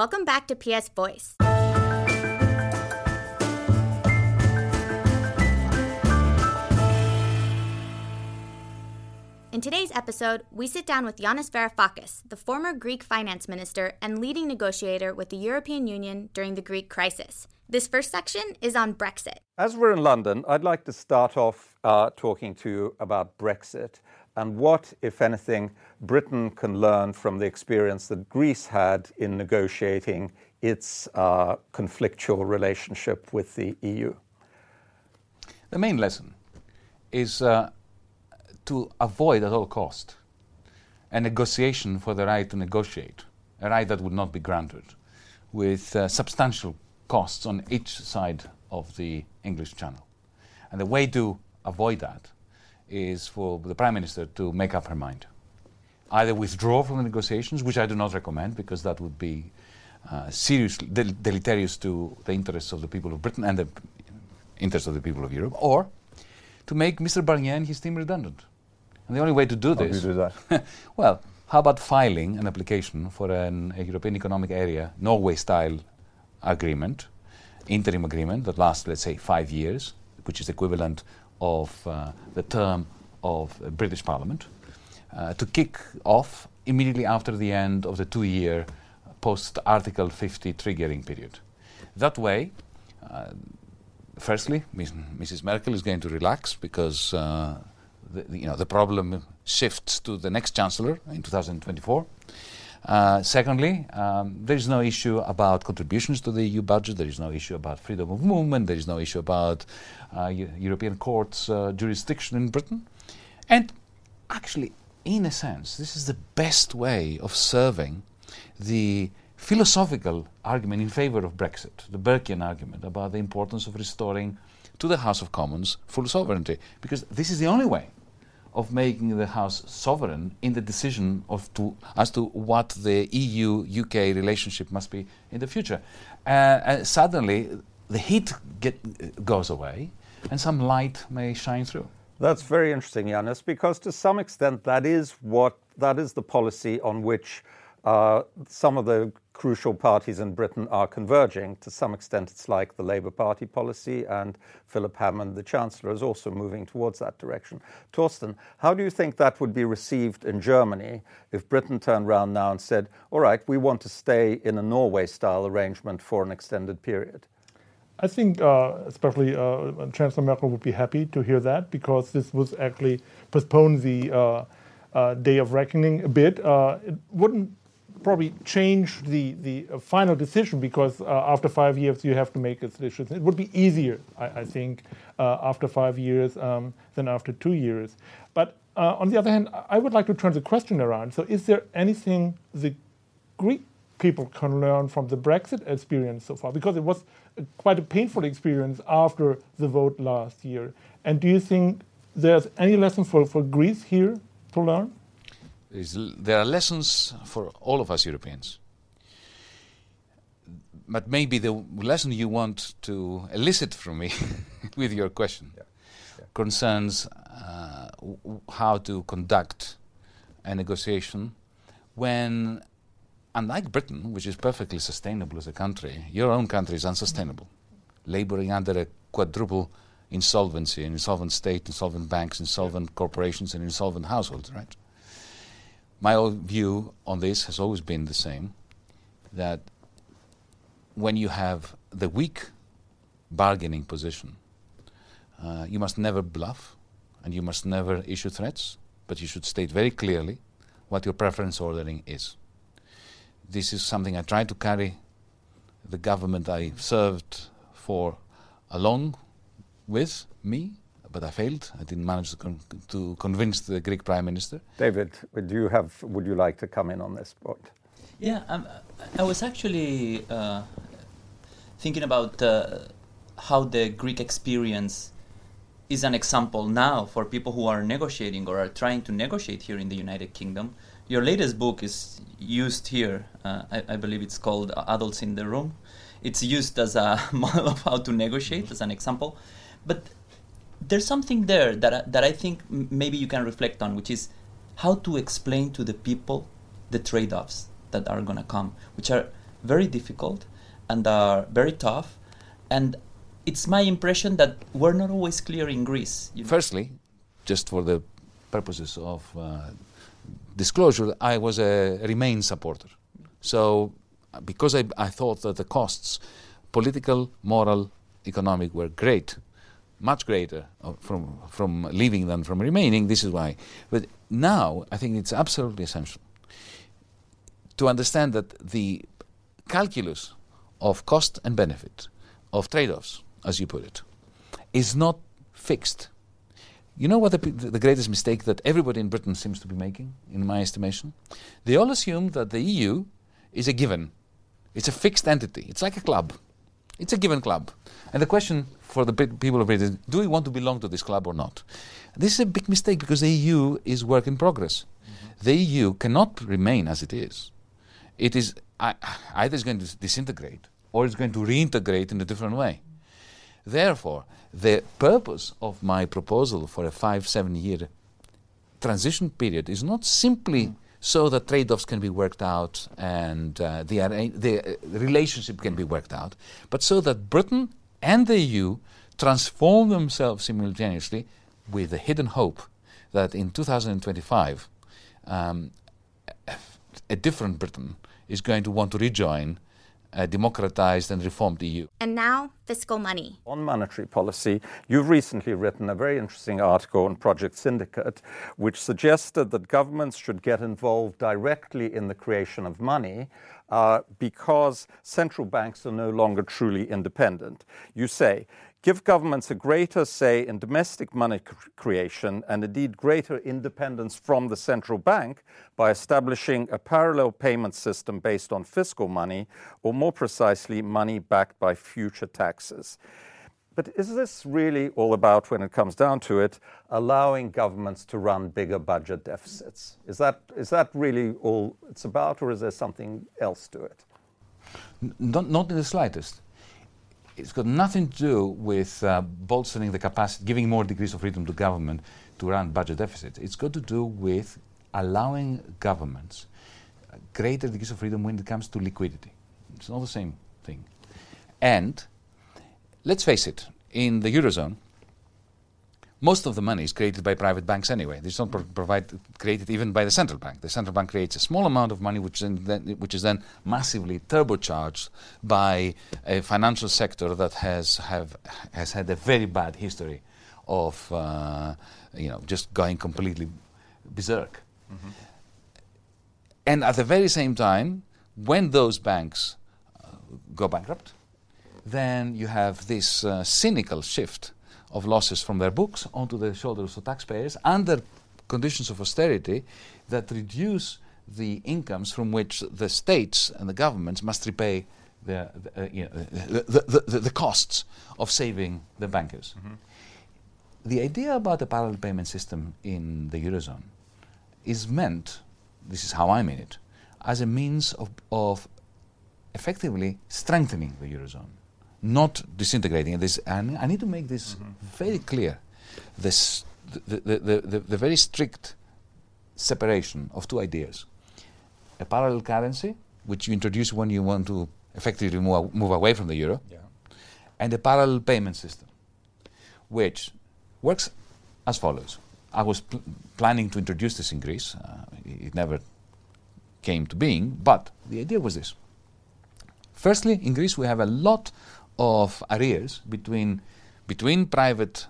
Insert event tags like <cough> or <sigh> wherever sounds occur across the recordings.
Welcome back to PS Voice. In today's episode, we sit down with Yanis Varoufakis, the former Greek finance minister and leading negotiator with the European Union during the Greek crisis. This first section is on Brexit. As we're in London, I'd like to start off uh, talking to you about Brexit and what, if anything, Britain can learn from the experience that Greece had in negotiating its uh, conflictual relationship with the EU. The main lesson is uh, to avoid at all cost a negotiation for the right to negotiate, a right that would not be granted, with uh, substantial costs on each side of the English Channel. And the way to avoid that is for the Prime Minister to make up her mind. Either withdraw from the negotiations, which I do not recommend because that would be uh, seriously del- deleterious to the interests of the people of Britain and the interests of the people of Europe, or to make Mr. Barnier and his team redundant. And the only way to do How this. do you do that? <laughs> well, how about filing an application for an, a European Economic Area, Norway style agreement, interim agreement that lasts, let's say, five years, which is equivalent of uh, the term of British Parliament, uh, to kick off immediately after the end of the two year post Article 50 triggering period. That way, uh, firstly, Mrs. Merkel is going to relax because uh, the- you know, the problem shifts to the next chancellor in 2024. Uh, secondly, um, there is no issue about contributions to the EU budget. There is no issue about freedom of movement. There is no issue about uh, European courts' uh, jurisdiction in Britain. And actually, in a sense, this is the best way of serving the philosophical argument in favor of Brexit, the Burkean argument about the importance of restoring to the House of Commons full sovereignty, because this is the only way of making the House sovereign in the decision of to, as to what the EU-UK relationship must be in the future. Uh, uh, suddenly, the heat get, goes away, and some light may shine through. That's very interesting, Yanis, because to some extent that is what that is the policy on which some of the crucial parties in Britain are converging. To some extent, it's like the Labour Party policy, and Philip Hammond, the Chancellor, is also moving towards that direction. Torsten, how do you think that would be received in Germany if Britain turned around now and said, all right, we want to stay in a Norway style arrangement for an extended period? I think, uh, especially uh, Chancellor Merkel would be happy to hear that because this would actually postpone the uh, uh, day of reckoning a bit. Uh, it wouldn't probably change the, the uh, final decision because uh, after five years you have to make a decision. It would be easier, I, I think, uh, after five years um, than after two years. But uh, on the other hand, I would like to turn the question around. So, is there anything the Greek people can learn from the Brexit experience so far? Because it was quite a painful experience after the vote last year. And do you think there's any lesson for, for Greece here to learn? L- there are lessons for all of us Europeans. But maybe the lesson you want to elicit from me <laughs> with your question concerns uh, w- w- how to conduct a negotiation when, unlike Britain, which is perfectly sustainable as a country, your own country is unsustainable, laboring under a quadruple insolvency, an insolvent state, insolvent banks, insolvent corporations, and insolvent households, right? My own view on this has always been the same that when you have the weak bargaining position, uh, you must never bluff and you must never issue threats, but you should state very clearly what your preference ordering is. This is something I tried to carry the government I served for along with me, but I failed. I didn't manage to, con- to convince the Greek Prime Minister. David, do you have, would you like to come in on this point? Yeah, um, I was actually uh, thinking about uh, how the Greek experience is an example now for people who are negotiating or are trying to negotiate here in the United Kingdom. Your latest book is used here. Uh, I, I believe it's called Adults in the Room. It's used as a <laughs> model of how to negotiate, as an example. But there's something there that I, that I think maybe you can reflect on, which is how to explain to the people the trade-offs that are going to come, which are very difficult and are very tough. And it's my impression that we're not always clear in Greece. You know? Firstly, just for the purposes of uh, disclosure, I was a Remain supporter. So, because I, I thought that the costs, political, moral, economic, were great, much greater uh, from, from leaving than from remaining, this is why. But now, I think it's absolutely essential to understand that the calculus of cost and benefit, of trade offs, as you put it, is not fixed. You know what the, the, greatest mistake that everybody in Britain seems to be making, in my estimation? They all assume that the EU is a given. It's a fixed entity. It's like a club. It's a given club. And the question for the people of Britain is do we want to belong to this club or not? This is a big mistake because the EU is work in progress. Mm-hmm. The EU cannot remain as it is. It is either it's going to disintegrate or it's going to reintegrate in a different way. Therefore, the purpose of my proposal for a five, seven year transition period is not simply mm. So that trade offs can be worked out and uh, the, the uh, relationship can be worked out, but so that Britain and the EU transform themselves simultaneously with the hidden hope that in 2025 um, a different Britain is going to want to rejoin a democratized and reformed EU. And now, fiscal money. On monetary policy, you've recently written a very interesting article on Project Syndicate, which suggested that governments should get involved directly in the creation of money uh, because central banks are no longer truly independent. You say give governments a greater say in domestic money creation and indeed greater independence from the central bank by establishing a parallel payment system based on fiscal money, or more precisely, money backed by future taxes. But is this really all about, when it comes down to it, allowing governments to run bigger budget deficits? Is that, is that really all it's about, or is there something else to it? Not, not in the slightest it's got nothing to do with uh, bolstering the capacity, giving more degrees of freedom to government to run budget deficits. It's got to do with allowing governments greater degrees of freedom when it comes to liquidity. It's not the same thing. And let's face it, in the Eurozone, most of the money is created by private banks anyway. It's not pro- provide, created even by the central bank. The central bank creates a small amount of money, which, then, which is then massively turbocharged by a financial sector that has have has had a very bad history of uh, you know just going completely berserk. Mm-hmm. And at the very same time, when those banks uh, go bankrupt, then you have this uh, cynical shift of losses from their books onto the shoulders of taxpayers under conditions of austerity that reduce the incomes from which the states and the governments must repay the, the, uh, you know, the, the, the, costs of saving the bankers. Mm-hmm. The idea about a parallel payment system in the Eurozone is meant, this is how I mean it, as a means of, of effectively strengthening the Eurozone not disintegrating. This, and I need to make this mm-hmm. very clear. This, the, the, the, the, very strict separation of two ideas. A parallel currency, which you introduce when you want to effectively move, move away from the euro, yeah. and a parallel payment system, which works as follows. I was pl- planning to introduce this in Greece. Uh, it never came to being, but the idea was this. Firstly, in Greece, we have a lot of arrears between between private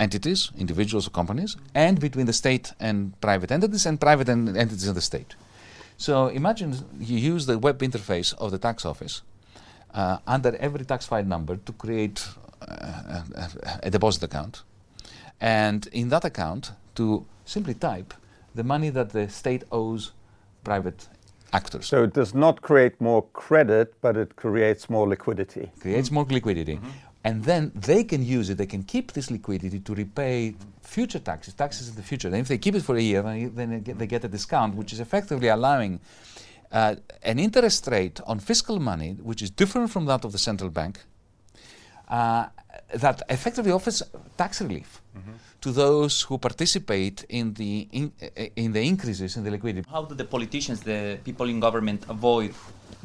entities, individuals or companies, and between the state and private entities and private en- entities and the state. So imagine you use the web interface of the tax office uh, under every tax file number to create uh, a, a deposit account, and in that account to simply type the money that the state owes private actors. So it does not create more credit, but it creates more liquidity. Creates more liquidity. Mm-hmm. And then they can use it, they can keep this liquidity to repay future taxes, taxes in the future. And if they keep it for a year, then they get, they get a discount, which is effectively allowing uh, an interest rate on fiscal money, which is different from that of the central bank, uh, that effectively offers tax relief. Mm-hmm to those who participate in the in, in, the increases in the liquidity. How do the politicians, the people in government, avoid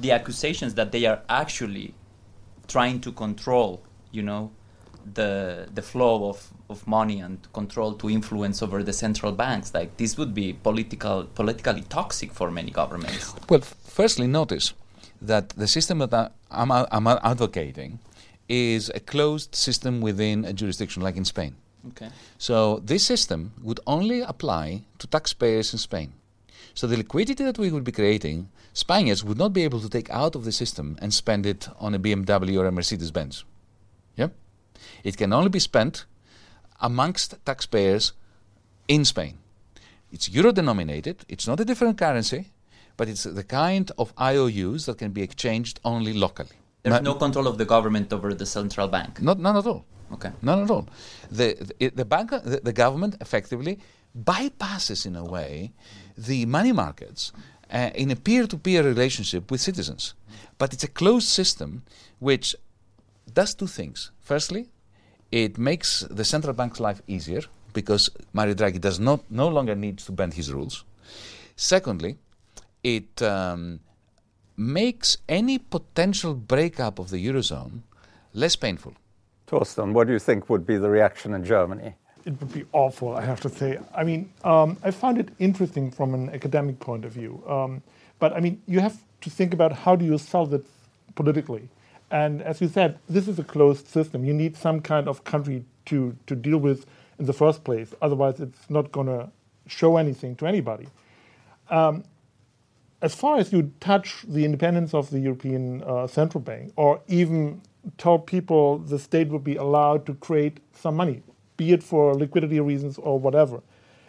the accusations that they are actually trying to control, you know, the the flow of, of money and control to influence over the central banks. Like this would be political politically toxic for many governments. Well, firstly, notice that the system that I'm, I'm advocating is a closed system within a jurisdiction, like in Spain. Okay. So this system would only apply to taxpayers in Spain. So the liquidity that we would be creating, Spaniards would not be able to take out of the system and spend it on a BMW or a Mercedes Benz. Yeah? It can only be spent amongst taxpayers in Spain. It's euro denominated, it's not a different currency, but it's the kind of IOUs that can be exchanged only locally. There's no control of the government over the central bank. Not, none at all. Okay. None at all. The, the, the bank, the, the government effectively bypasses, in a way, the money markets uh, in a peer to peer relationship with citizens. But it's a closed system which does two things. Firstly, it makes the central bank's life easier because Mario Draghi does not no longer need to bend his rules. Secondly, it um, makes any potential breakup of the eurozone less painful. Torsten, what do you think would be the reaction in Germany? It would be awful, I have to say. I mean, um, I found it interesting from an academic point of view. Um, but I mean, you have to think about how do you solve it politically. And as you said, this is a closed system. You need some kind of country to, to deal with in the first place. Otherwise, it's not going to show anything to anybody. Um, as far as you touch the independence of the European uh, Central Bank, or even tell people the state would be allowed to create some money, be it for liquidity reasons or whatever,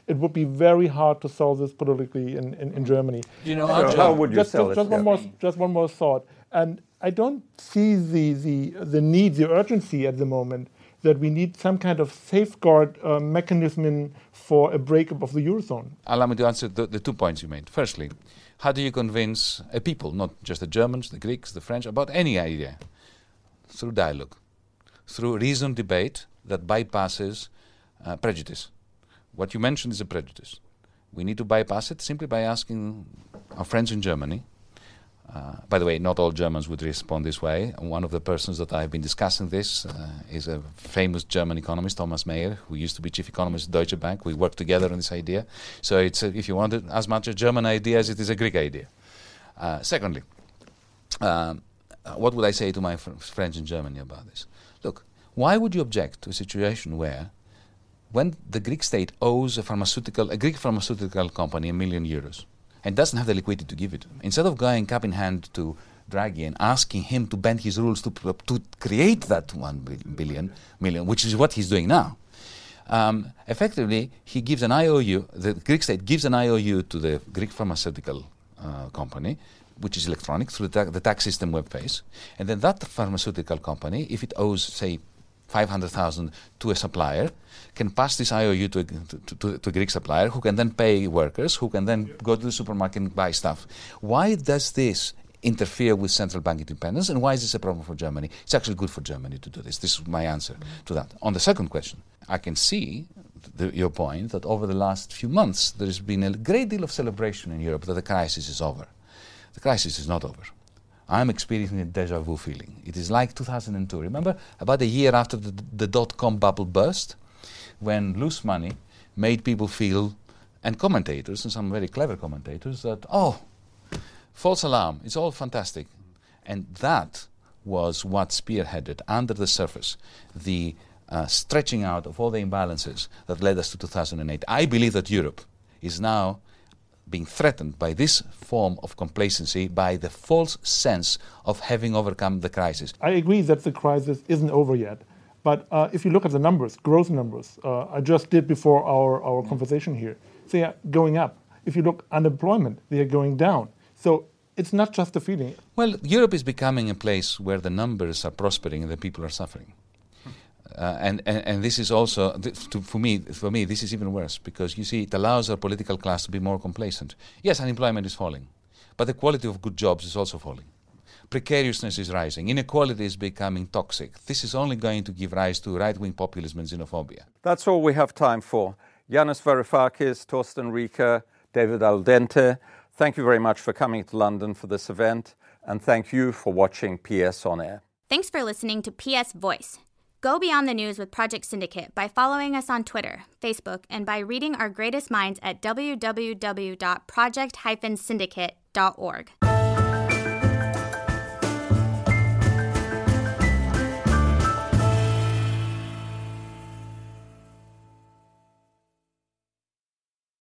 it would be very hard to solve this politically in, in, in Germany. You know, so how would you just, sell just, it? just one more, just one more thought. And I don't see the, the, the need, the urgency at the moment that we need some kind of safeguard uh, mechanism for a breakup of the Eurozone. Allow me to answer the, the two points you made. Firstly, how do you convince a people, not just the Germans, the Greeks, the French, about any idea? Through dialogue, through reasoned debate that bypasses uh, prejudice. What you mentioned is a prejudice. We need to bypass it simply by asking our friends in Germany uh, by the way, not all Germans would respond this way. One of the persons that I've been discussing this uh, is a famous German economist, Thomas Mayer, who used to be chief economist at Deutsche Bank. We worked together on this idea. So it's, uh, if you want it, as much a German idea as it is a Greek idea. Uh, secondly, um, what would I say to my fr- friends in Germany about this? Look, why would you object to a situation where when the Greek state owes a pharmaceutical, a Greek pharmaceutical company a million euros, and doesn't have the liquidity to give it. Instead of going cap in hand to Draghi and asking him to bend his rules to, to create that one billion million, which is what he's doing now. Um, effectively, he gives an IOU. The Greek state gives an IOU to the Greek pharmaceutical uh, company, which is electronic through the, ta- the tax system web phase, and then that pharmaceutical company, if it owes, say, 500,000 to a supplier, can pass this IOU to a, to, to, a Greek supplier who can then pay workers, who can then go to the supermarket and buy stuff. Why does this interfere with central bank independence and why is this a problem for Germany? It's actually good for Germany to do this. This is my answer to that. On the second question, I can see the, your point that over the last few months there has been a great deal of celebration in Europe that the crisis is over. The crisis is not over. I'm experiencing a deja vu feeling. It is like 2002. Remember, about a year after the, the dot com bubble burst, when loose money made people feel, and commentators, and some very clever commentators, that, oh, false alarm, it's all fantastic. And that was what spearheaded under the surface the uh, stretching out of all the imbalances that led us to 2008. I believe that Europe is now being threatened by this form of complacency, by the false sense of having overcome the crisis. I agree that the crisis isn't over yet. But uh, if you look at the numbers, growth numbers, uh, I just did before our, our conversation here, they are going up. If you look unemployment, they are going down. So it's not just a feeling. Well, Europe is becoming a place where the numbers are prospering and the people are suffering. Uh, and, and, and this is also th- to, for me for me this is even worse because you see it allows our political class to be more complacent. Yes, unemployment is falling, but the quality of good jobs is also falling. Precariousness is rising. Inequality is becoming toxic. This is only going to give rise to right-wing populism and xenophobia. That's all we have time for. Yanis Varoufakis, Torsten Riecke, David Alandete. Thank you very much for coming to London for this event. And thank you for watching PS On Air. Thanks for listening to PS Voice. Go beyond the news with Project Syndicate by following us on Twitter, Facebook, and by reading our greatest minds at www.project-syndicate.org.